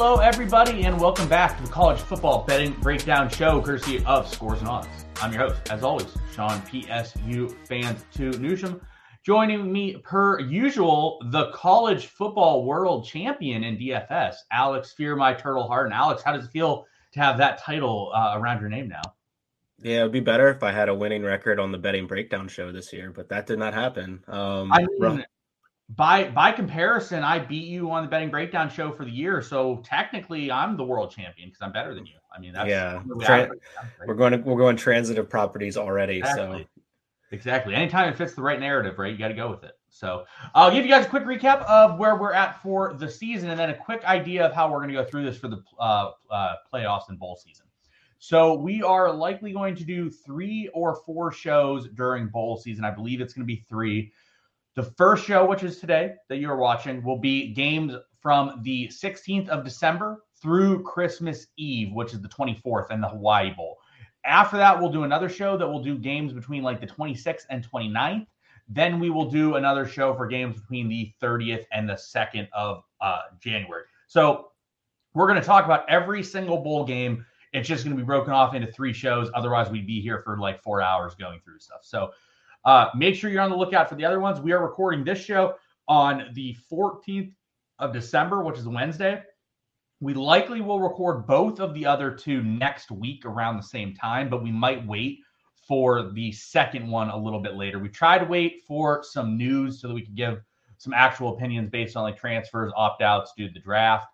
Hello, everybody, and welcome back to the College Football Betting Breakdown Show, courtesy of Scores and Odds. I'm your host, as always, Sean PSU Fans 2 Newsham. Joining me, per usual, the college football world champion in DFS, Alex Fear My Turtle Hardin. And Alex, how does it feel to have that title uh, around your name now? Yeah, it'd be better if I had a winning record on the betting breakdown show this year, but that did not happen. Um, I mean, by by comparison, I beat you on the betting breakdown show for the year, so technically I'm the world champion because I'm better than you. I mean, that's yeah. We're going to we're going transitive properties already, exactly. so exactly. Anytime it fits the right narrative, right, you got to go with it. So I'll give you guys a quick recap of where we're at for the season, and then a quick idea of how we're going to go through this for the uh, uh, playoffs and bowl season. So we are likely going to do three or four shows during bowl season. I believe it's going to be three. The first show, which is today that you are watching, will be games from the 16th of December through Christmas Eve, which is the 24th, and the Hawaii Bowl. After that, we'll do another show that will do games between like the 26th and 29th. Then we will do another show for games between the 30th and the 2nd of uh, January. So we're going to talk about every single bowl game. It's just going to be broken off into three shows. Otherwise, we'd be here for like four hours going through stuff. So uh, make sure you're on the lookout for the other ones. We are recording this show on the 14th of December, which is Wednesday. We likely will record both of the other two next week around the same time, but we might wait for the second one a little bit later. We try to wait for some news so that we can give some actual opinions based on like transfers, opt outs, do the draft.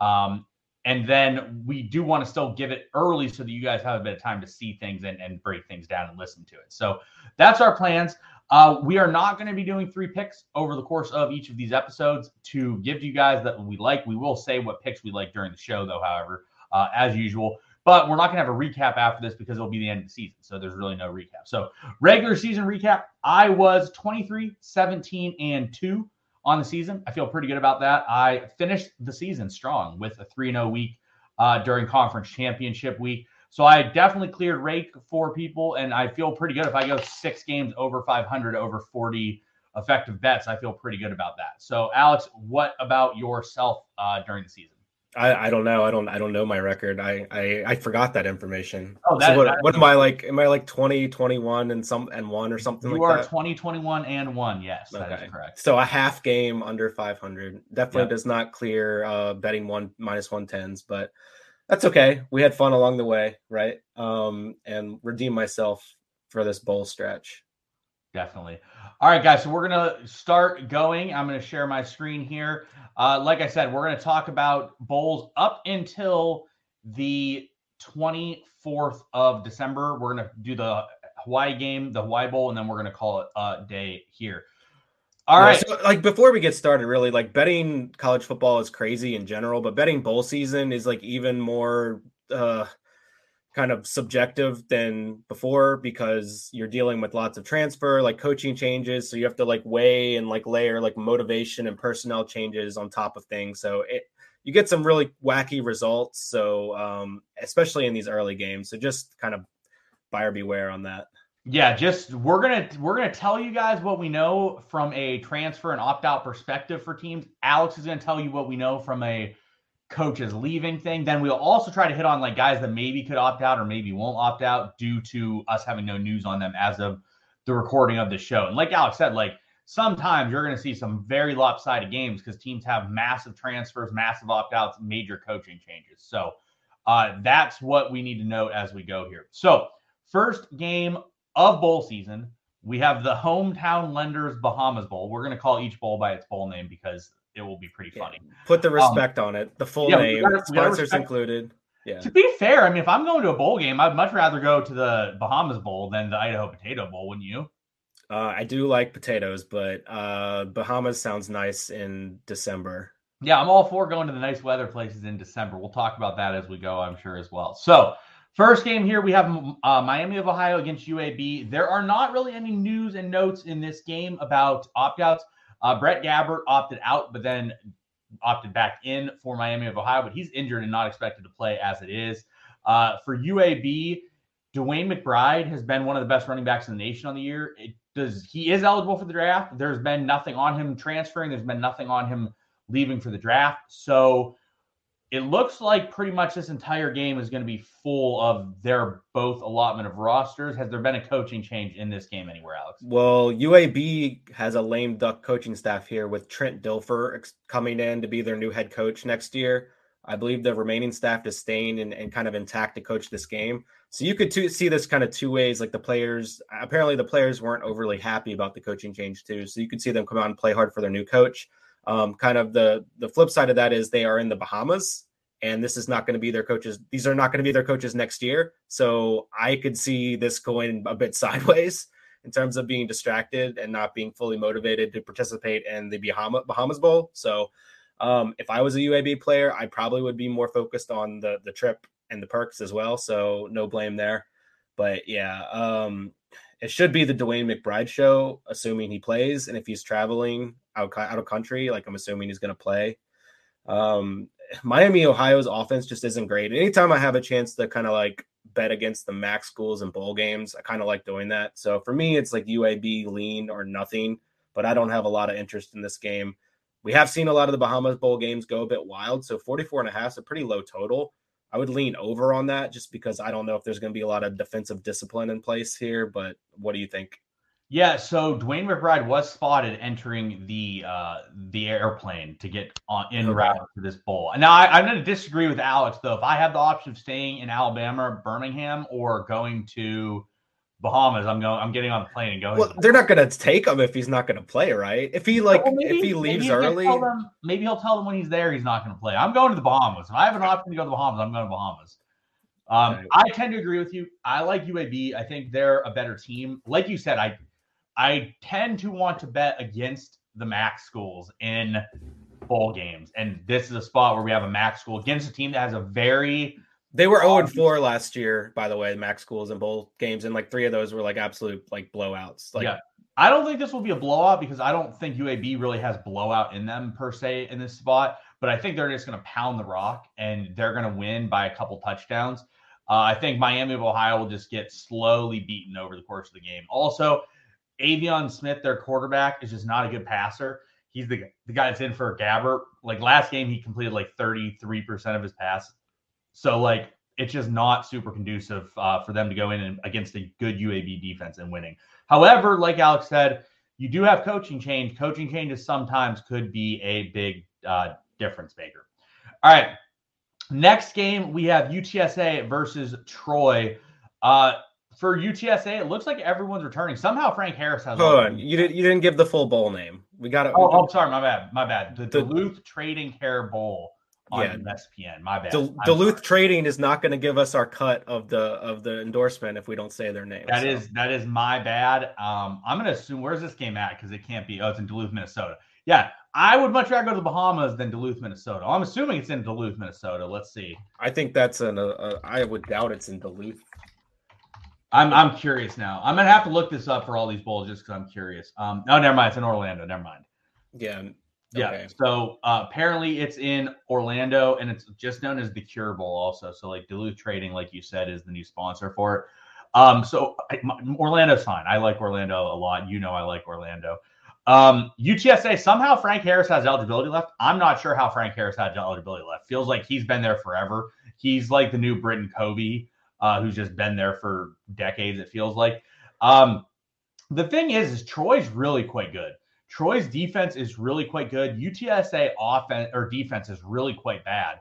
Um, and then we do want to still give it early so that you guys have a bit of time to see things and, and break things down and listen to it. So that's our plans. Uh, we are not going to be doing three picks over the course of each of these episodes to give to you guys that we like. We will say what picks we like during the show, though, however, uh, as usual. But we're not going to have a recap after this because it'll be the end of the season. So there's really no recap. So, regular season recap I was 23, 17, and 2 on the season. I feel pretty good about that. I finished the season strong with a 3 0 week uh, during conference championship week. So I definitely cleared rake for people, and I feel pretty good if I go six games over 500 over 40 effective bets. I feel pretty good about that. So, Alex, what about yourself uh, during the season? I, I don't know. I don't I don't know my record. I I, I forgot that information. Oh, that, so what, that, what am I like? Am I like 20, 21 and some and one or something you like are that? 20, 21, and one. Yes, Okay. is correct. So a half game under 500 definitely Yep. does not clear uh, betting one minus 110s, but that's okay. We had fun along the way, right? Um, and redeem myself for this bowl stretch. Definitely. All right, guys. So we're gonna start going. I'm gonna share my screen here. Uh, like I said, we're gonna talk about bowls up until the 24th of December. We're gonna do the Hawaii game, the Hawaii Bowl, and then we're gonna call it a day here. All Yeah, right. so, like before we get started, really, like betting college football is crazy in general, but betting bowl season is like even more uh kind of subjective than before because you're dealing with lots of transfer, like coaching changes. So you have to like weigh and like layer like motivation and personnel changes on top of things. So it you get some really wacky results. So um especially in these early games. So just kind of buyer beware on that. Yeah, just we're gonna we're gonna tell you guys what we know from a transfer and opt out perspective for teams. Alex is gonna tell you what we know from a coaches leaving thing. Then we'll also try to hit on like guys that maybe could opt out or maybe won't opt out due to us having no news on them as of the recording of the show. And like Alex said, like sometimes you're going to see some very lopsided games because teams have massive transfers, massive opt outs, major coaching changes. So uh, that's what we need to note as we go here. So, first game of bowl season, we have the hometown lenders Bahamas Bowl. We're going to call each bowl by its bowl name because it will be pretty funny. Yeah. Put the um, respect um, on it. The full yeah, name, gotta, sponsors included. Yeah. To be fair, I mean, if I'm going to a bowl game, I'd much rather go to the Bahamas Bowl than the Idaho Potato Bowl, wouldn't you? Uh, I do like potatoes, but uh, Bahamas sounds nice in December. Yeah, I'm all for going to the nice weather places in December. We'll talk about that as we go, I'm sure, as well. So, first game here, we have uh, Miami of Ohio against UAB. There are not really any news and notes in this game about opt outs. Uh, Brett Gabbert opted out, but then opted back in for Miami of Ohio, but he's injured and not expected to play as it is. Uh, for UAB, DeWayne McBride has been one of the best running backs in the nation on the year. It does he is eligible for the draft. There's been nothing on him transferring. There's been nothing on him leaving for the draft. So it looks like pretty much this entire game is going to be full of their both allotment of rosters. Has there been a coaching change in this game anywhere, Alex? Well, UAB has a lame duck coaching staff here with Trent Dilfer coming in to be their new head coach next year. I believe the remaining staff is staying and, and kind of intact to coach this game. So you could see this kind of two ways. Like the players, apparently the players weren't overly happy about the coaching change too. So you could see them come out and play hard for their new coach. Um, kind of the the flip side of that is they are in the Bahamas, and this is not going to be their coaches. These are not going to be their coaches next year. So I could see this going a bit sideways in terms of being distracted and not being fully motivated to participate in the Bahama, Bahamas Bowl. So um, if I was a UAB player, I probably would be more focused on the the trip and the perks as well. So no blame there. But yeah, um, it should be the DeWayne McBride show, assuming he plays. And if he's traveling out, out of country, like I'm assuming he's going to play. Um, Miami, Ohio's offense just isn't great. Anytime I have a chance to kind of like bet against the MAC schools and bowl games, I kind of like doing that. So for me, it's like UAB lean or nothing, but I don't have a lot of interest in this game. We have seen a lot of the Bahamas bowl games go a bit wild. So 44 and a half is a pretty low total. I would lean over on that just because I don't know if there's going to be a lot of defensive discipline in place here. But what do you think? Yeah, so DeWayne McBride was spotted entering the uh, the airplane to get on in okay. route to this bowl. And now I, I'm going to disagree with Alex though. If I have the option of staying in Alabama, Birmingham, or going to Bahamas, I'm going. I'm getting on the plane and going. Well, they're not going to take him if he's not going to play, right? If he like, well, maybe, if he leaves maybe early, them, maybe he'll tell them when he's there he's not going to play. I'm going to the Bahamas. If I have an option to go to the Bahamas, I'm going to Bahamas. Um, okay. I tend to agree with you. I like UAB. I think they're a better team. Like you said, I I tend to want to bet against the MAC schools in bowl games, and this is a spot where we have a MAC school against a team that has a very they were 0 4 last year, by the way, Max schools in both games, and like three of those were like absolute like blowouts. Like, yeah, I don't think this will be a blowout because I don't think UAB really has blowout in them per se in this spot. But I think they're just going to pound the rock and they're going to win by a couple touchdowns. Uh, I think Miami of Ohio will just get slowly beaten over the course of the game. Also, Aveon Smith, their quarterback, is just not a good passer. He's the, the guy that's in for Gabbert. Like last game, he completed like 33% of his pass so like it's just not super conducive uh, for them to go in and against a good UAB defense and winning. However, like Alex said, you do have coaching change. Coaching changes sometimes could be a big uh, difference maker. All right. Next game, we have UTSA versus Troy. Uh, for UTSA, it looks like everyone's returning. Somehow Frank Harris has. Hold on, you didn't you didn't give the full bowl name. We got it. Oh, I'm oh, sorry, my bad, my bad. The, the Duluth Trading Cure Bowl on yeah. ESPN. My bad. Dul- Duluth sorry. Trading is not going to give us our cut of the of the endorsement if we don't say their name. That so. is that is my bad. Um, I'm going to assume where's this game at because it can't be. Oh, it's in Duluth, Minnesota. Yeah, I would much rather go to the Bahamas than Duluth, Minnesota. I'm assuming it's in Duluth, Minnesota. Let's see. I think that's an. Uh, I would doubt it's in Duluth. I'm I'm curious now. I'm gonna have to look this up for all these bowls just because I'm curious. Um, no, never mind. It's in Orlando. Never mind. Yeah, yeah. Okay. So uh, apparently it's in Orlando and it's just known as the Cure Bowl also. So like Duluth Trading, like you said, is the new sponsor for it. Um, so I, Orlando's fine. I like Orlando a lot. You know, I like Orlando. Um, UTSA somehow Frank Harris has eligibility left. I'm not sure how Frank Harris has eligibility left. Feels like he's been there forever. He's like the new Britain Covey, uh, who's just been there for decades. It feels like. Um, The thing is, is Troy's really quite good. Troy's defense is really quite good. UTSA offense or defense is really quite bad.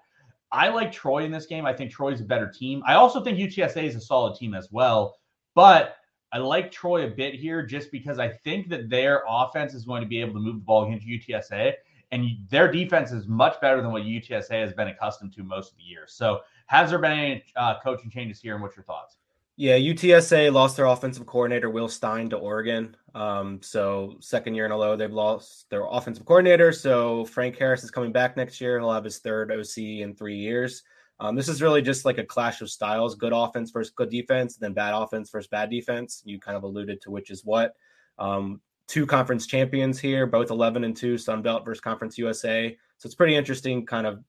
I like Troy in this game. I think Troy's a better team. I also think UTSA is a solid team as well. But I like Troy a bit here just because I think that their offense is going to be able to move the ball against UTSA, and their defense is much better than what UTSA has been accustomed to most of the year. So, has there been any uh, coaching changes here, and what's your thoughts? Yeah, UTSA lost their offensive coordinator Will Stein to Oregon. Um, so second year in a row, they've lost their offensive coordinator. So Frank Harris is coming back next year. He'll have his third OC in three years. Um, this is really just like a clash of styles: good offense versus good defense, then bad offense versus bad defense. You kind of alluded to which is what. Um, two conference champions here, both 11 and two, Sun Belt versus Conference USA. So it's pretty interesting, kind of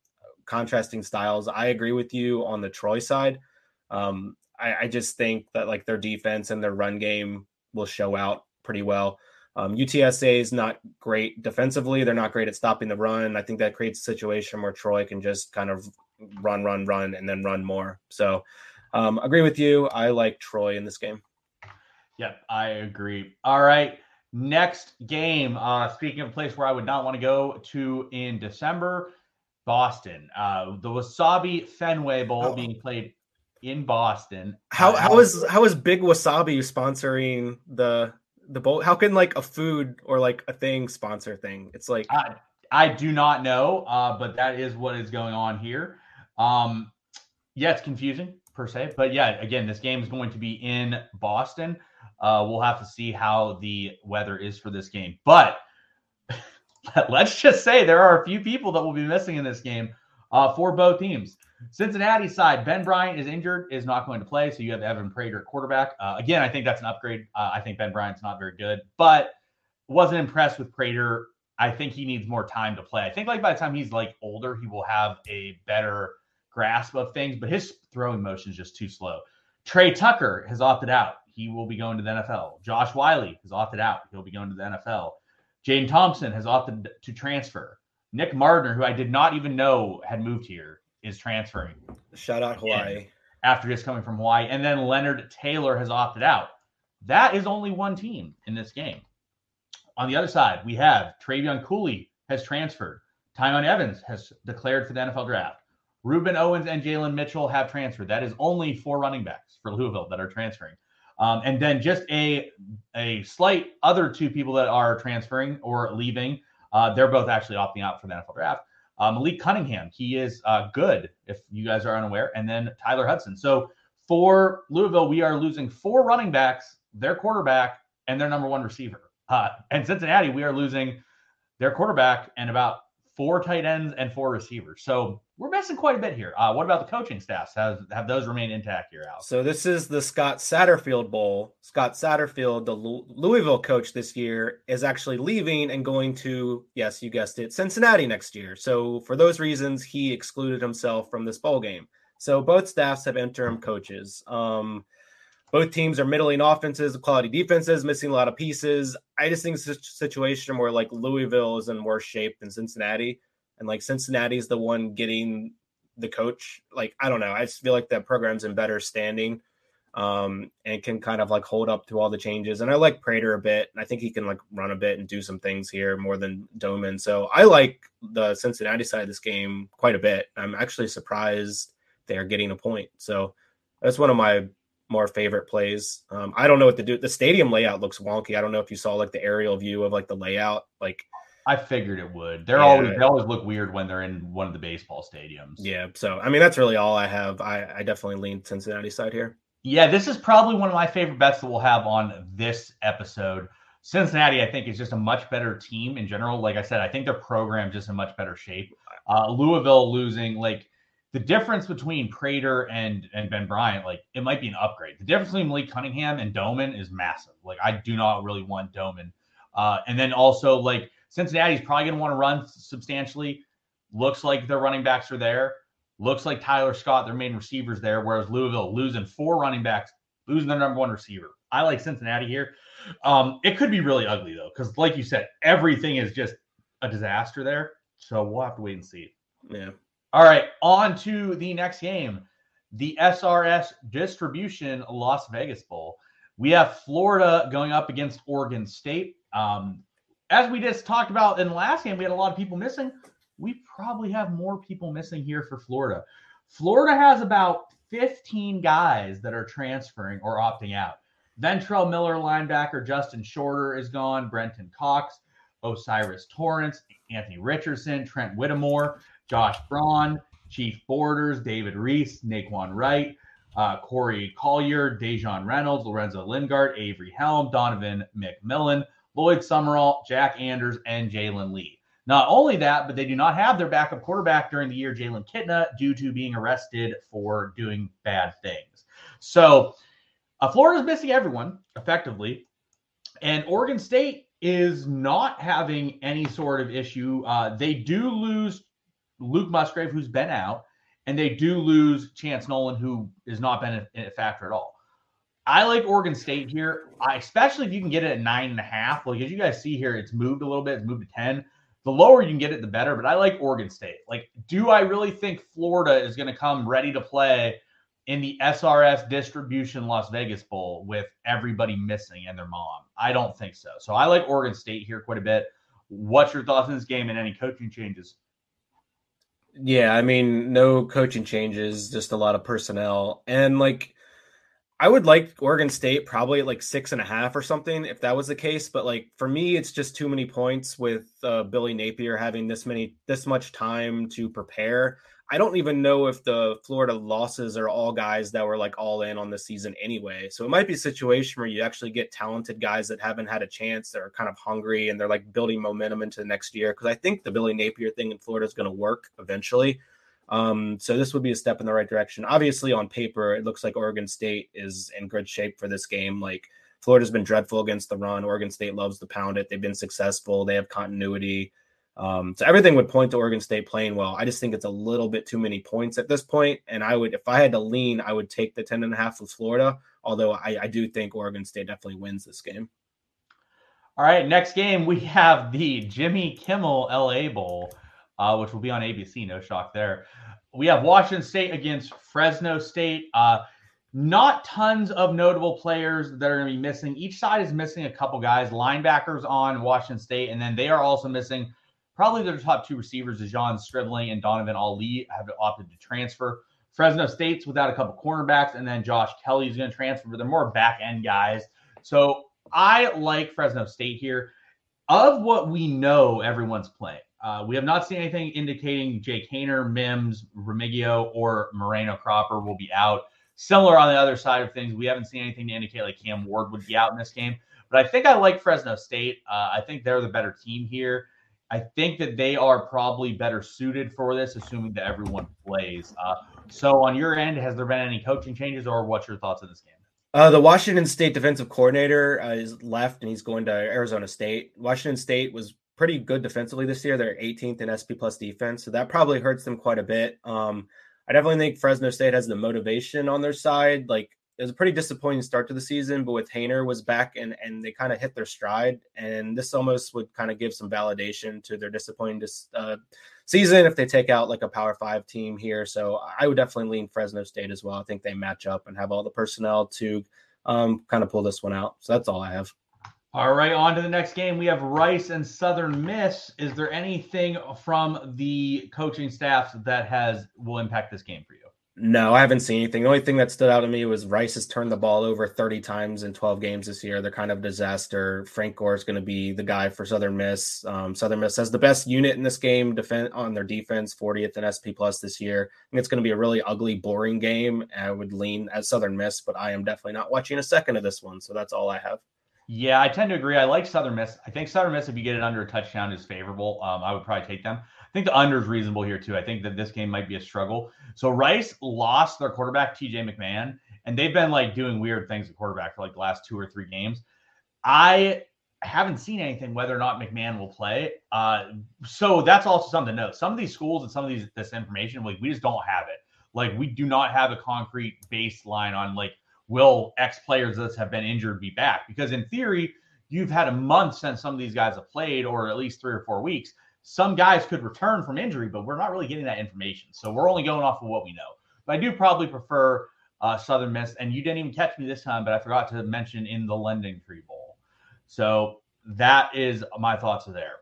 contrasting styles. I agree with you on the Troy side. Um, I, I, just think that like their defense and their run game will show out pretty well. Um, UTSA is not great defensively. They're not great at stopping the run. I think that creates a situation where Troy can just kind of run, run, run, and then run more. So, um, agree with you. I like Troy in this game. Yep, I agree. All right. Next game. Uh, speaking of a place where I would not want to go to in December, Boston. Uh, the Wasabi Fenway Bowl oh. being played in Boston. How how is how is Big Wasabi sponsoring the the bowl? How can like a food or like a thing sponsor thing? It's like I, I do not know, uh, but that is what is going on here. Um, yeah, it's confusing per se, but yeah, again, this game is going to be in Boston. Uh, we'll have to see how the weather is for this game, but let's just say there are a few people that will be missing in this game uh, for both teams. Cincinnati side, Ben Bryant is injured, is not going to play. So you have Evan Prater at quarterback. Uh, again, I think that's an upgrade. Uh, I think Ben Bryant's not very good, but wasn't impressed with Prater. I think he needs more time to play. I think like by the time he's like older, he will have a better grasp of things, but his throwing motion is just too slow. Trey Tucker has opted out. He will be going to the NFL. Josh Whyle has opted out. He'll be going to the NFL. Jane Thompson has opted to transfer. Nick Mardner, who I did not even know had moved here, is transferring. Shout out Hawaii. After just coming from Hawaii. And then Leonard Taylor has opted out. That is only one team in this game. On the other side, we have Trevion Cooley has transferred. Tiyon Evans has declared for the NFL draft. Rueben Owens and Jalen Mitchell have transferred. That is only four running backs for Louisville that are transferring. Um, and then just a a slight other two people that are transferring or leaving. Uh, they're both actually opting out for the NFL draft. Uh, Malik Cunningham, he is uh, good, if you guys are unaware, and then Tyler Hudson. So for Louisville, we are losing four running backs, their quarterback, and their number one receiver. Uh, and Cincinnati, we are losing their quarterback and about four tight ends and four receivers. So we're missing quite a bit here. Uh, what about the coaching staffs? Have have those remained intact here, Al? So this is the Scott Satterfield Bowl. Scott Satterfield, the Louisville coach this year, is actually leaving and going to, yes, you guessed it, Cincinnati next year. So for those reasons, he excluded himself from this bowl game. So both staffs have interim coaches. Um, both teams are middling offenses, quality defenses, missing a lot of pieces. I just think it's a situation where like Louisville is in worse shape than Cincinnati, and like Cincinnati is the one getting the coach. Like I don't know, I just feel like that program's in better standing, um, and can kind of like hold up to all the changes. And I like Prater a bit. and I think he can like run a bit and do some things here more than Domann. So I like the Cincinnati side of this game quite a bit. I'm actually surprised they're getting a point. So that's one of my more favorite plays. Um, I don't know what to do. The stadium layout looks wonky. I don't know if you saw like the aerial view of like the layout. Like I figured it would. They're yeah. always they always look weird when they're in one of the baseball stadiums. Yeah. So I mean that's really all I have. I, I definitely lean Cincinnati side here. Yeah, this is probably one of my favorite bets that we'll have on this episode. Cincinnati, I think, is just a much better team in general. Like I said, I think their program just in much better shape. Uh, Louisville losing, like the difference between Prater and and Ben Bryant, like it might be an upgrade. The difference between Malik Cunningham and Domann is massive. Like I do not really want Domann. Uh, and then also like Cincinnati's probably going to want to run substantially. Looks like their running backs are there. Looks like Tyler Scott, their main receivers there. Whereas Louisville losing four running backs, losing their number one receiver. I like Cincinnati here. Um, it could be really ugly though, because like you said, everything is just a disaster there. So we'll have to wait and see. Yeah. All right, on to the next game, the SRS Distribution Las Vegas Bowl. We have Florida going up against Oregon State. Um, as we just talked about in the last game, we had a lot of people missing. We probably have more people missing here for Florida. Florida has about 15 guys that are transferring or opting out. Ventrell Miller, linebacker, Justin Shorter is gone, Brenton Cox, O'Cyrus Torrence, Anthony Richardson, Trent Whittemore, Josh Braun, Chief Borders, David Reese, Naquan Wright, uh, Corey Collier, Dejon Reynolds, Lorenzo Lingard, Avery Helm, Donovan McMillan, Lloyd Summerall, Jack Anders, and Jalen Lee. Not only that, but they do not have their backup quarterback during the year, Jalen Kitna, due to being arrested for doing bad things. So uh, Florida's missing everyone effectively, and Oregon State is not having any sort of issue. Uh, they do lose Luke Musgrave, who's been out, and they do lose Chance Nolan, who has not been a, a factor at all. I like Oregon State here, I, especially if you can get it at nine and a half. Like as you guys see here, it's moved a little bit. It's moved to ten. The lower you can get it, the better. But I like Oregon State. Like, do I really think Florida is going to come ready to play in the SRS Distribution Las Vegas Bowl with everybody missing and their mom? I don't think so. So I like Oregon State here quite a bit. What's your thoughts on this game and any coaching changes? Yeah, I mean, no coaching changes, just a lot of personnel. And like I would like Oregon State probably at like six and a half or something if that was the case. But like for me, it's just too many points with uh, Billy Napier having this many this much time to prepare. I don't even know if the Florida losses are all guys that were like all in on the season anyway. So it might be a situation where you actually get talented guys that haven't had a chance, that are kind of hungry and they're like building momentum into the next year. Because I think the Billy Napier thing in Florida is going to work eventually. Um, so this would be a step in the right direction. Obviously, on paper, it looks like Oregon State is in good shape for this game. Like Florida's been dreadful against the run. Oregon State loves to pound it. They've been successful. They have continuity. Um, so everything would point to Oregon State playing well. I just think it's a little bit too many points at this point. And I would, if I had to lean, I would take the 10 and a half with Florida. Although I, I do think Oregon State definitely wins this game. All right, next game we have the Jimmy Kimmel LA Bowl uh, which will be on ABC. No shock there. We have Washington State against Fresno State. Uh, not tons of notable players that are going to be missing. Each side is missing a couple guys. Linebackers on Washington State, and then they are also missing probably their top two receivers, John Stribling and Donovan Ollie, have opted to transfer. Fresno State's without a couple cornerbacks, and then Josh Kelly is going to transfer, but they're more back end guys. So I like Fresno State here. Of what we know, everyone's playing. Uh, we have not seen anything indicating Jake Haener, Mims, Remigio, or Moreno Cropper will be out. Similar on the other side of things, we haven't seen anything to indicate like Cam Ward would be out in this game. But I think I like Fresno State. Uh, I think they're the better team here. I think that they are probably better suited for this, assuming that everyone plays. Uh, so, on your end, has there been any coaching changes, or what's your thoughts on this game? Uh, the Washington State defensive coordinator uh, is left, and he's going to Arizona State. Washington State was pretty good defensively this year. They're 18th in SP plus defense, so that probably hurts them quite a bit. Um, I definitely think Fresno State has the motivation on their side. Like it was a pretty disappointing start to the season, but with Haener was back and and they kind of hit their stride, and this almost would kind of give some validation to their disappointing uh, season if they take out like a Power Five team here. So I would definitely lean Fresno State as well. I think they match up and have all the personnel to um, kind of pull this one out. So that's all I have. All right, on to the next game. We have Rice and Southern Miss. Is there anything from the coaching staffs that has will impact this game for you? No, I haven't seen anything. The only thing that stood out to me was Rice has turned the ball over 30 times in 12 games this year. They're kind of a disaster. Frank Gore is going to be the guy for Southern Miss. Um, Southern Miss has the best unit in this game defend on their defense, 40th and SP plus this year. I think it's going to be a really ugly, boring game. I would lean at Southern Miss, but I am definitely not watching a second of this one. So that's all I have. Yeah, I tend to agree. I like Southern Miss. I think Southern Miss, if you get it under a touchdown, is favorable. Um, I would probably take them. I think the under is reasonable here too. I think that this game might be a struggle. So Rice lost their quarterback TJ McMahon, and they've been like doing weird things at quarterback for like the last two or three games. I haven't seen anything whether or not McMahon will play. Uh, so that's also something to note. Some of these schools and some of these this information, like we just don't have it. Like we do not have a concrete baseline on like will X players that have been injured be back? Because in theory, you've had a month since some of these guys have played, or at least three or four weeks. Some guys could return from injury, but we're not really getting that information. So we're only going off of what we know. But I do probably prefer uh, Southern Miss, and you didn't even catch me this time, but I forgot to mention in the Lending Tree Bowl. So that is my thoughts there.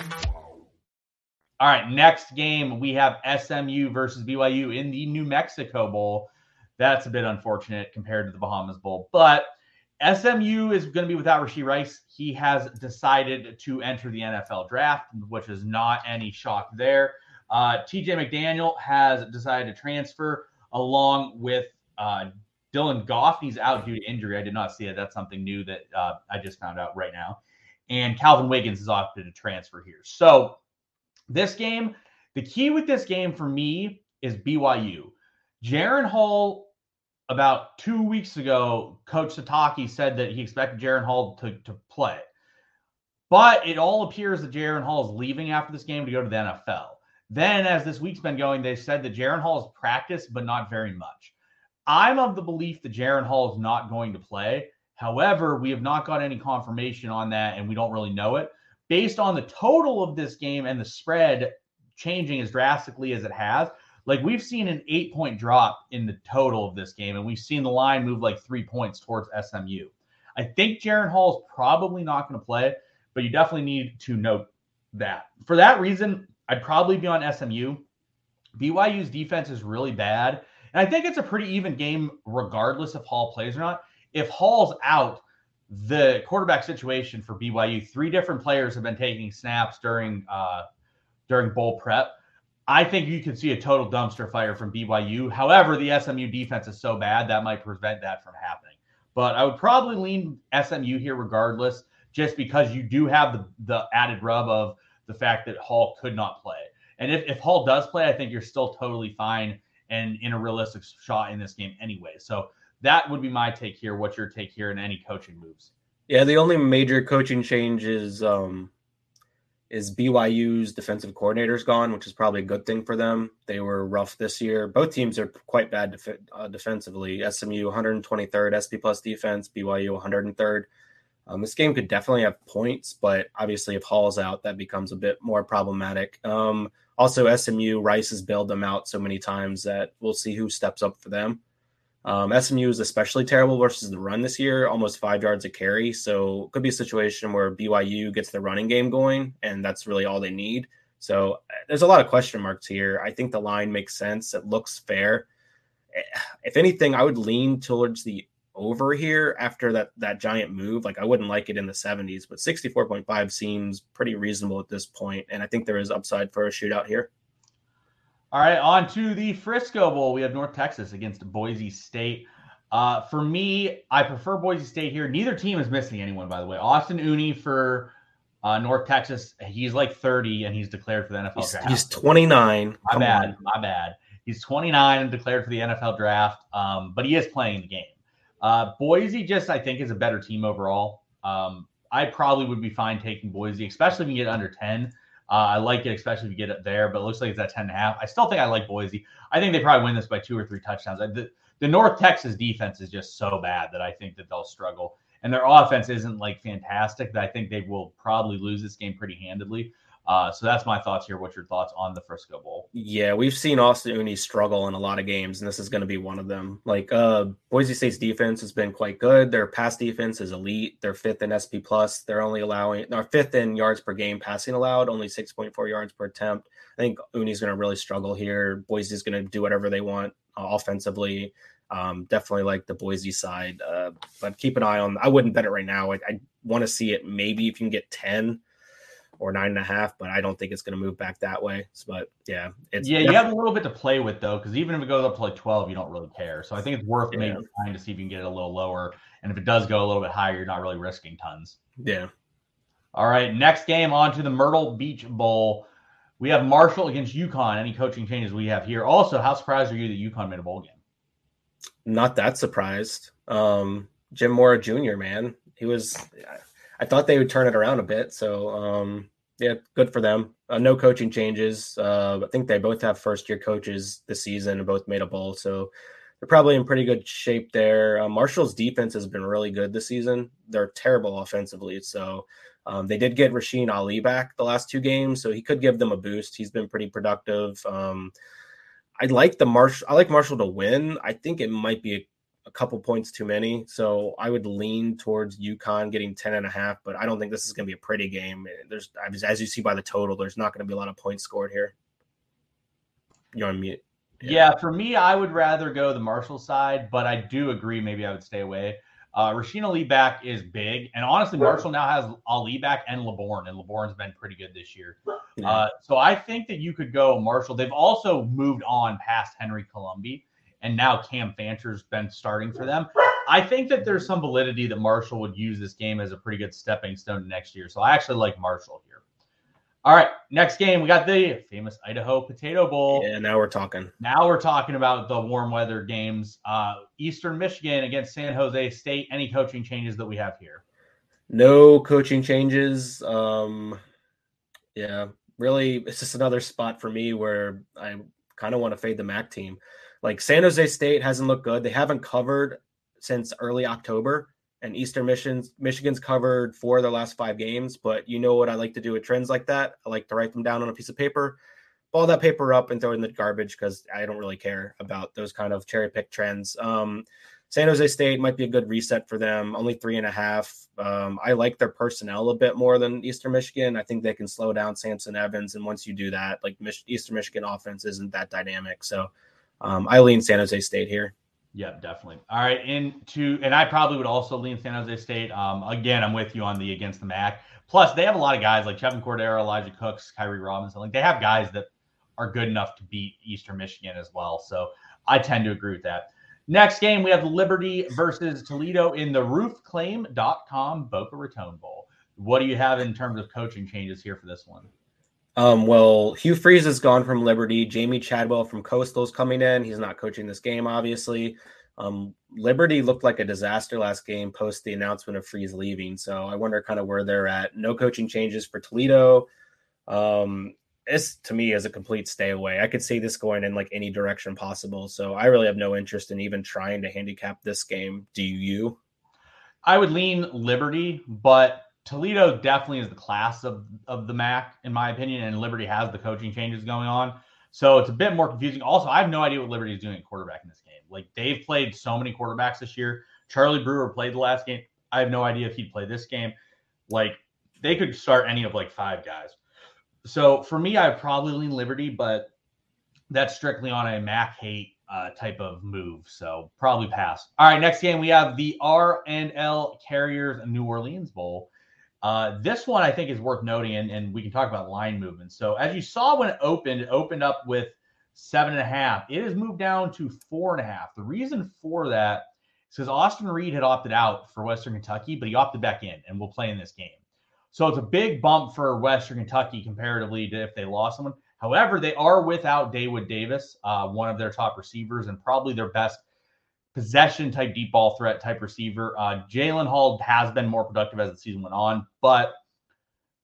All right, next game we have SMU versus BYU in the New Mexico Bowl. That's a bit unfortunate compared to the Bahamas Bowl, but SMU is going to be without Rashee Rice. He has decided to enter the NFL draft, which is not any shock there. Uh, TJ McDaniel has decided to transfer along with uh, Dylan Goff. He's out due to injury. I did not see it. That's something new that uh, I just found out right now. And Calvin Wiggins has opted to transfer here. So this game, the key with this game for me is BYU. Jaren Hall, about two weeks ago, Coach Sitake said that he expected Jaren Hall to, to play. But it all appears that Jaren Hall is leaving after this game to go to the NFL. Then, as this week's been going, they said that Jaren Hall has practiced, but not very much. I'm of the belief that Jaren Hall is not going to play. However, we have not got any confirmation on that, and we don't really know it based on the total of this game and the spread changing as drastically as it has, like we've seen an eight point drop in the total of this game, and we've seen the line move like three points towards SMU. I think Jaren Hall is probably not going to play, but you definitely need to note that. For that reason, I'd probably be on SMU. BYU's defense is really bad. And I think it's a pretty even game, regardless if Hall plays or not. If Hall's out, the quarterback situation for BYU. Three different players have been taking snaps during uh, during bowl prep. I think you could see a total dumpster fire from BYU. However, the SMU defense is so bad that might prevent that from happening. But I would probably lean SMU here regardless, just because you do have the, the added rub of the fact that Hall could not play. And if, if Hall does play, I think you're still totally fine and in a realistic shot in this game anyway. So that would be my take here. What's your take here in any coaching moves? Yeah, the only major coaching change is um, is BYU's defensive coordinator's gone, which is probably a good thing for them. They were rough this year. Both teams are quite bad def- uh, defensively. SMU 123rd SP plus defense, BYU 103rd. Um, this game could definitely have points, but obviously, if Hall's out, that becomes a bit more problematic. Um, also, SMU Rice has bailed them out so many times that we'll see who steps up for them. Um, SMU is especially terrible versus the run this year, almost five yards a carry. So it could be a situation where BYU gets the running game going, and that's really all they need. So uh, there's a lot of question marks here. I think the line makes sense. It looks fair. Eh, if anything, I would lean towards the over here after that that giant move. Like I wouldn't like it in the 70s, but 64.5 seems pretty reasonable at this point, and I think there is upside for a shootout here. All right, on to the Frisco Bowl. We have North Texas against Boise State. Uh, for me, I prefer Boise State here. Neither team is missing anyone, by the way. Austin Aune for uh, North Texas, he's like 30 and he's declared for the NFL he's, draft. He's 29. My Come bad. On. My bad. He's 29 and declared for the NFL draft, um, but he is playing the game. Uh, Boise just, I think, is a better team overall. Um, I probably would be fine taking Boise, especially if you get under 10. Uh, I like it, especially if you get it there, but it looks like it's at 10 and a half. I still think I like Boise. I think they probably win this by two or three touchdowns. The, the North Texas defense is just so bad that I think that they'll struggle. And their offense isn't like fantastic that I think they will probably lose this game pretty handedly. Uh, so that's my thoughts here. What's your thoughts on the Frisco Bowl? Yeah, we've seen Austin Aune struggle in a lot of games, and this is going to be one of them. Like uh, Boise State's defense has been quite good. Their pass defense is elite. They're fifth in SP plus. They're only allowing, they're fifth in yards per game passing allowed, only six point four yards per attempt. I think Aune's going to really struggle here. Boise's going to do whatever they want uh, offensively. Um, definitely like the Boise side, uh, but keep an eye on. I wouldn't bet it right now. I, I want to see it maybe if you can get ten or nine and a half, but I don't think it's going to move back that way. But yeah, it's yeah, you have a little bit to play with though, because even if it goes up to like twelve, you don't really care. So I think it's worth yeah. maybe trying to see if you can get it a little lower, and if it does go a little bit higher, you're not really risking tons. Yeah. All right, next game on to the Myrtle Beach Bowl. We have Marshall against UConn. Any coaching changes we have here? Also, how surprised are you that UConn made a bowl game? Not that surprised. Um, Jim Mora Jr. Man, he was. I thought they would turn it around a bit. So um, yeah, good for them. Uh, no coaching changes. Uh, I think they both have first year coaches this season and both made a bowl. So they're probably in pretty good shape there. Uh, Marshall's defense has been really good this season. They're terrible offensively. So um, they did get Rasheen Ali back the last two games, so he could give them a boost. He's been pretty productive. Um, I like the Marshall. I like Marshall to win. I think it might be a, a, couple points too many, so I would lean towards UConn getting 10 and a half. But I don't think this is going to be a pretty game. There's as you see by the total, there's not going to be a lot of points scored here. You're on mute. Yeah. yeah, for me, I would rather go the Marshall side, but I do agree. Maybe I would stay away. Uh, Rasheen Ali back is big, and honestly, Marshall now has Ali back and Laborn, and Laborn's been pretty good this year. Uh, so I think that you could go Marshall. They've also moved on past Henry Colombi, and now Cam Fancher's been starting for them. I think that there's some validity that Marshall would use this game as a pretty good stepping stone next year. So I actually like Marshall here. All right, next game we got the famous Idaho Potato Bowl. Yeah, now we're talking. Now we're talking about the warm weather games. Uh, Eastern Michigan against San Jose State. Any coaching changes that we have here? No coaching changes. Um, yeah, really, it's just another spot for me where I kind of want to fade the MAC team. Like San Jose State hasn't looked good. They haven't covered since early October and Eastern Michigan's Michigan's covered four of their last five games. But you know what I like to do with trends like that? I like to write them down on a piece of paper, ball that paper up, and throw it in the garbage because I don't really care about those kind of cherry pick trends. Um, San Jose State might be a good reset for them. Only three and a half. Um, I like their personnel a bit more than Eastern Michigan. I think they can slow down Samson Evans, and once you do that, like Mich- Eastern Michigan offense isn't that dynamic. So um, I lean San Jose State here. Yeah, definitely. All right, into and I probably would also lean San Jose State. Um, again, I'm with you on the against the MAC. Plus, they have a lot of guys like Chevan Cordeiro, Elijah Cooks, Kairee Robinson. Like they have guys that are good enough to beat Eastern Michigan as well. So I tend to agree with that. Next game, we have Liberty versus Toledo in the roofclaim.com Boca Raton Bowl. What do you have in terms of coaching changes here for this one? Um, well, Hugh Freeze has gone from Liberty. Jamey Chadwell from Coastal's coming in. He's not coaching this game, obviously. Um, Liberty looked like a disaster last game post the announcement of Freeze leaving. So I wonder kind of where they're at. No coaching changes for Toledo. Um, this to me is a complete stay away. I could see this going in like any direction possible. So I really have no interest in even trying to handicap this game. Do you? I would lean Liberty, but Toledo definitely is the class of, of the MAC, in my opinion, and Liberty has the coaching changes going on. So it's a bit more confusing. Also, I have no idea what Liberty is doing at quarterback in this game. Like they've played so many quarterbacks this year. Charlie Brewer played the last game. I have no idea if he'd play this game. Like they could start any of like five guys. So for me, I probably lean Liberty, but that's strictly on a MAC hate uh, type of move. So probably pass. All right, next game we have the R and L Carriers New Orleans Bowl. Uh, this one I think is worth noting, and, and we can talk about line movement. So as you saw when it opened, it opened up with seven and a half. It has moved down to four and a half. The reason for that is because Austin Reed had opted out for Western Kentucky, but he opted back in and will play in this game. So it's a big bump for Western Kentucky comparatively to if they lost someone. However, they are without Daewood Davis, uh, one of their top receivers, and probably their best possession type deep ball threat type receiver. Uh, Jalen Hall has been more productive as the season went on, but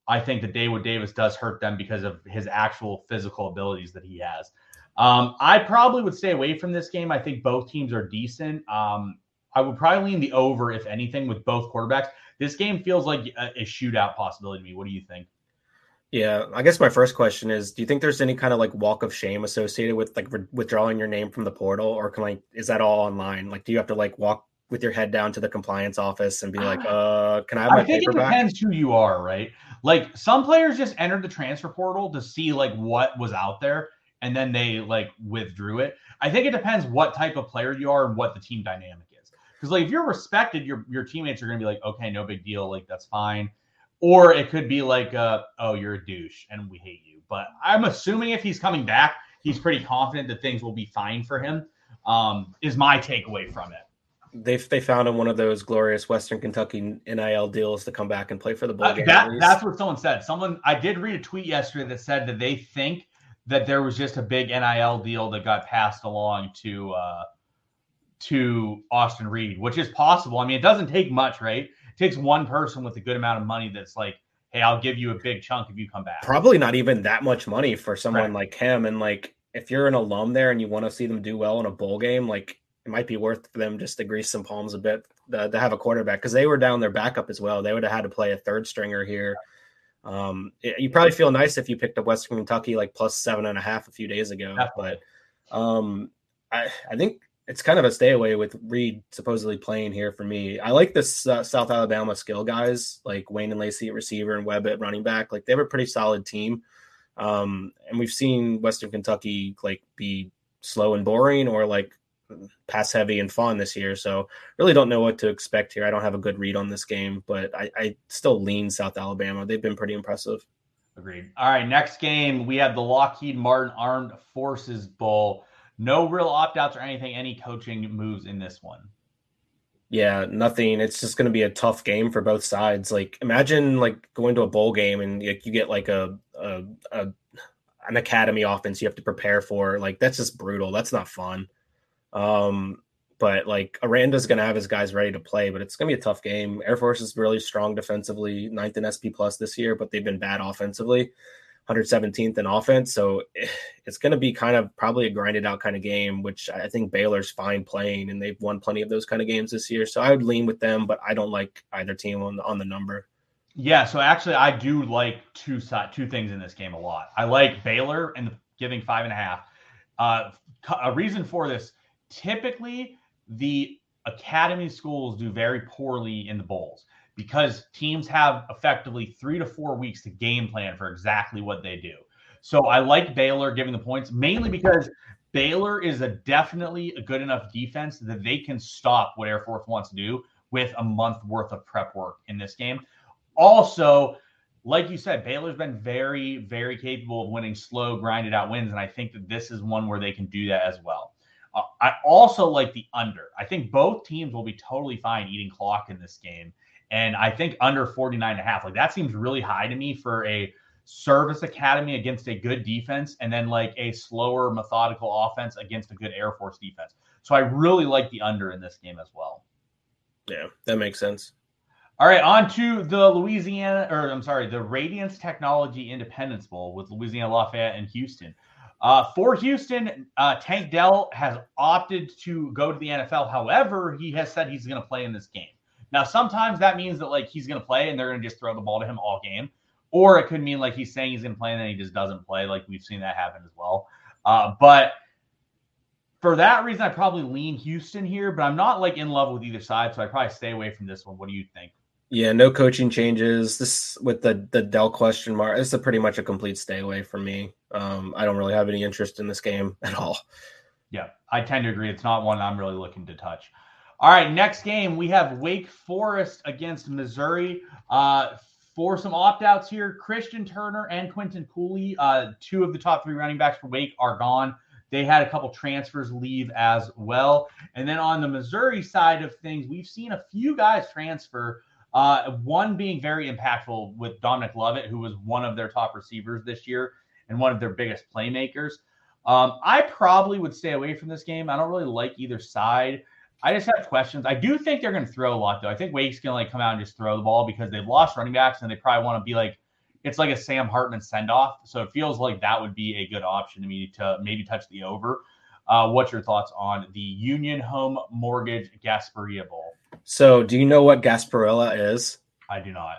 I think that Daewood Davis does hurt them because of his actual physical abilities that he has. Um, I probably would stay away from this game. I think both teams are decent. Um, I would probably lean the over, if anything, with both quarterbacks. This game feels like a, a shootout possibility to me. What do you think? Yeah, I guess my first question is: Do you think there's any kind of like walk of shame associated with like re- withdrawing your name from the portal, or can like is that all online? Like, do you have to like walk with your head down to the compliance office and be like, ah. "Uh, can I have my I think it depends who you are, right? Like some players just entered the transfer portal to see like what was out there, and then they like withdrew it. I think it depends what type of player you are and what the team dynamic is. Because like if you're respected, your your teammates are gonna be like, okay, no big deal, like that's fine. Or it could be like, uh, oh, you're a douche and we hate you. But I'm assuming if he's coming back, he's pretty confident that things will be fine for him. Um, is my takeaway from it. They they found him one of those glorious Western Kentucky NIL deals to come back and play for the bowl Uh, that, that's what someone said. Someone I did read a tweet yesterday that said that they think that there was just a big NIL deal that got passed along to uh, to Austin Reed, which is possible. I mean, it doesn't take much, right? It takes one person with a good amount of money that's like, "Hey, I'll give you a big chunk if you come back." probably not even that much money for someone Right. like him. And like, if you're an alum there and you want to see them do well in a bowl game, like it might be worth for them just to grease some palms a bit uh, to have a quarterback because they were down their backup as well. They would have had to play a third stringer here. Um, it- you probably feel nice if you picked up Western Kentucky like plus seven and a half a few days ago, Definitely. but um, I I think it's kind of a stay away with Reed supposedly playing here for me. I like this uh, South Alabama skill guys like Wayne and Lacy at receiver and Webb at running back. Like they have a pretty solid team. Um, and we've seen Western Kentucky like be slow and boring or like pass heavy and fun this year. So really don't know what to expect here. I don't have a good read on this game, but I, I still lean South Alabama. They've been pretty impressive. Agreed. All right, next game we have the Lockheed Martin Armed Forces Bowl. No real opt outs or anything. Any coaching moves in this one? Yeah, nothing. It's just going to be a tough game for both sides. Like imagine like going to a bowl game and like you get like a, a, a an academy offense you have to prepare for. Like that's just brutal. That's not fun. Um, but like Aranda's going to have his guys ready to play, but it's going to be a tough game. Air Force is really strong defensively, ninth in SP plus this year, but they've been bad offensively. 117th in offense. So it's going to be kind of probably a grinded out kind of game, which I think Baylor's fine playing, and they've won plenty of those kind of games this year. So I would lean with them, but I don't like either team on the, on the number. Yeah, so actually, I do like two side two things in this game a lot. I like Baylor and giving five and a half. Uh, a reason for this: typically, the academy schools do very poorly in the bowls because teams have effectively three to four weeks to game plan for exactly what they do. So I like Baylor giving the points mainly because Baylor is a definitely a good enough defense that they can stop what Air Force wants to do with a month worth of prep work in this game. Also, like you said, Baylor's been very, very capable of winning slow, grinded out wins. And I think that this is one where they can do that as well. Uh, I also like the under. I think both teams will be totally fine eating clock in this game. And I think under 49 and a half, like that seems really high to me for a service academy against a good defense and then like a slower, methodical offense against a good Air Force defense. So I really like the under in this game as well. Yeah, that makes sense. All right, on to the Louisiana, or I'm sorry, the Radiance Technology Independence Bowl with Louisiana Lafayette and Houston. Uh, for Houston, uh, Tank Dell has opted to go to the NFL. However, he has said he's going to play in this game. Now, sometimes that means that like he's going to play and they're going to just throw the ball to him all game, or it could mean like he's saying he's going to play and then he just doesn't play. Like we've seen that happen as well. Uh, but for that reason, I probably lean Houston here, but I'm not like in love with either side, so I probably stay away from this one. What do you think? Yeah, no coaching changes. This with the the Dell question mark. It's a pretty much a complete stay away for me. Um, I don't really have any interest in this game at all. Yeah, I tend to agree. It's not one I'm really looking to touch. All right, next game we have Wake Forest against Missouri. Uh, for some opt outs here, Christian Turner and Quinton Cooley, uh, two of the top three running backs for Wake, are gone. They had a couple transfers leave as well. And then on the Missouri side of things, we've seen a few guys transfer. Uh, one being very impactful with Dominic Lovett, who was one of their top receivers this year and one of their biggest playmakers. Um, I probably would stay away from this game. I don't really like either side. I just have questions. I do think they're going to throw a lot, though. I think Wake's going to like come out and just throw the ball because they've lost running backs and they probably want to be like, it's like a Sam Hartman send off. So it feels like that would be a good option to me to maybe touch the over. Uh, what's your thoughts on the Union Home Mortgage Gasparilla Bowl? So, do you know what Gasparilla is? I do not.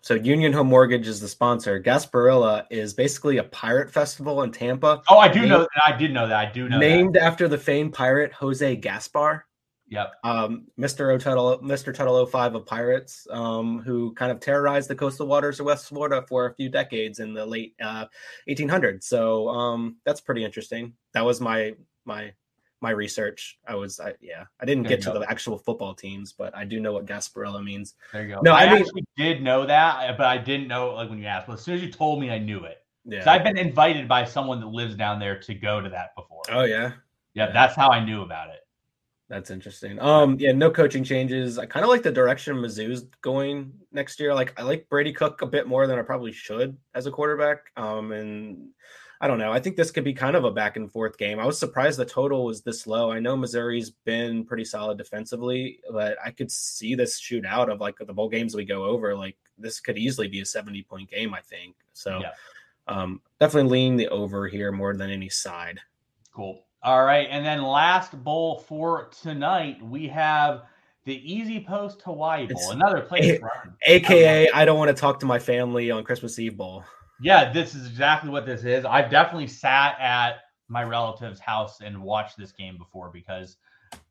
So, Union Home Mortgage is the sponsor. Gasparilla is basically a pirate festival in Tampa. Oh, I do Named- know. That. I did know that. I do know. named after the famed pirate Jose Gaspar. Yep. Um, Mr. Tuttle, Mr. Tuttle 05 of Pirates, um, who kind of terrorized the coastal waters of West Florida for a few decades in the late uh, 1800s. So um, that's pretty interesting. That was my my my research. I was, I, yeah, I didn't There get to go. the actual football teams, but I do know what Gasparilla means. There you go. No, I, I mean- actually did know that, but I didn't know like when you asked. But as soon as you told me, I knew it. Yeah. I've been invited by someone that lives down there to go to that before. oh yeah. yeah, yeah. that's how I knew about it. That's interesting. Um, yeah, no coaching changes. I kind of like the direction Mizzou's going next year. Like I like Brady Cook a bit more than I probably should as a quarterback. Um, and I don't know. I think this could be kind of a back and forth game. I was surprised the total was this low. I know Missouri's been pretty solid defensively, but I could see this shootout of like the bowl games we go over. Like this could easily be a 70 point game, I think. So Yeah. um definitely lean the over here more than any side. Cool. All right, and then last bowl for tonight, we have the Easy Post Hawaii Bowl, It's- another place. run. AKA I don't want to talk to my family on Christmas Eve bowl. Yeah, this is exactly what this is. I've definitely sat at my relative's house and watched this game before because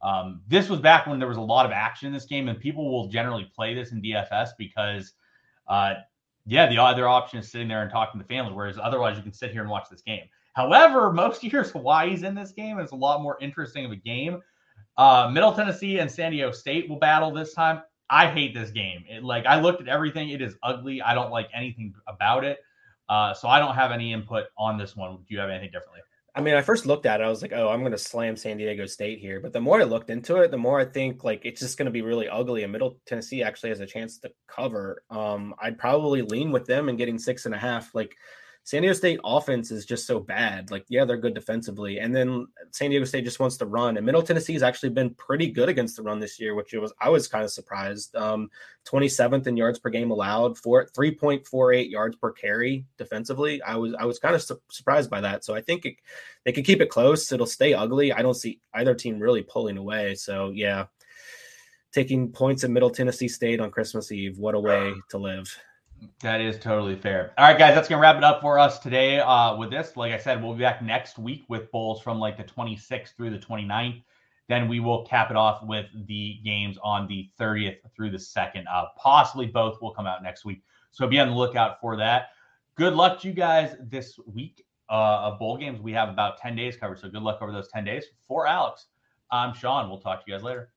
um, this was back when there was a lot of action in this game, and people will generally play this in DFS because, uh, yeah, the other option is sitting there and talking to family, whereas otherwise you can sit here and watch this game. However, most years Hawaii's in this game, it's a lot more interesting of a game. Uh, Middle Tennessee and San Diego State will battle this time. I hate this game. It, like I looked at everything; it is ugly. I don't like anything about it. Uh, so I don't have any input on this one. Do you have anything differently? I mean, I first looked at it, I was like, oh, I'm going to slam San Diego State here. But the more I looked into it, the more I think like it's just going to be really ugly. And Middle Tennessee actually has a chance to cover. Um, I'd probably lean with them and getting six and a half. Like San Diego State offense is just so bad. Like, yeah, they're good defensively. And then San Diego State just wants to run. And Middle Tennessee has actually been pretty good against the run this year, which it was I was kind of surprised. Um, 27th in yards per game allowed, for 3.48 yards per carry defensively. I was I was kind of su- surprised by that. So I think it, they could keep it close. It'll stay ugly. I don't see either team really pulling away. So yeah, taking points in Middle Tennessee State on Christmas Eve. What a way to live. That is totally fair. All right, guys, that's gonna wrap it up for us today. Uh, with this, like I said, we'll be back next week with bowls from like the 26th through the 29th. Then we will cap it off with the games on the 30th through the 2nd. Uh, possibly both will come out next week. So be on the lookout for that. Good luck to you guys this week uh, of bowl games. We have about 10 days covered. So good luck over those 10 days. For Alex, I'm Sean. We'll talk to you guys later.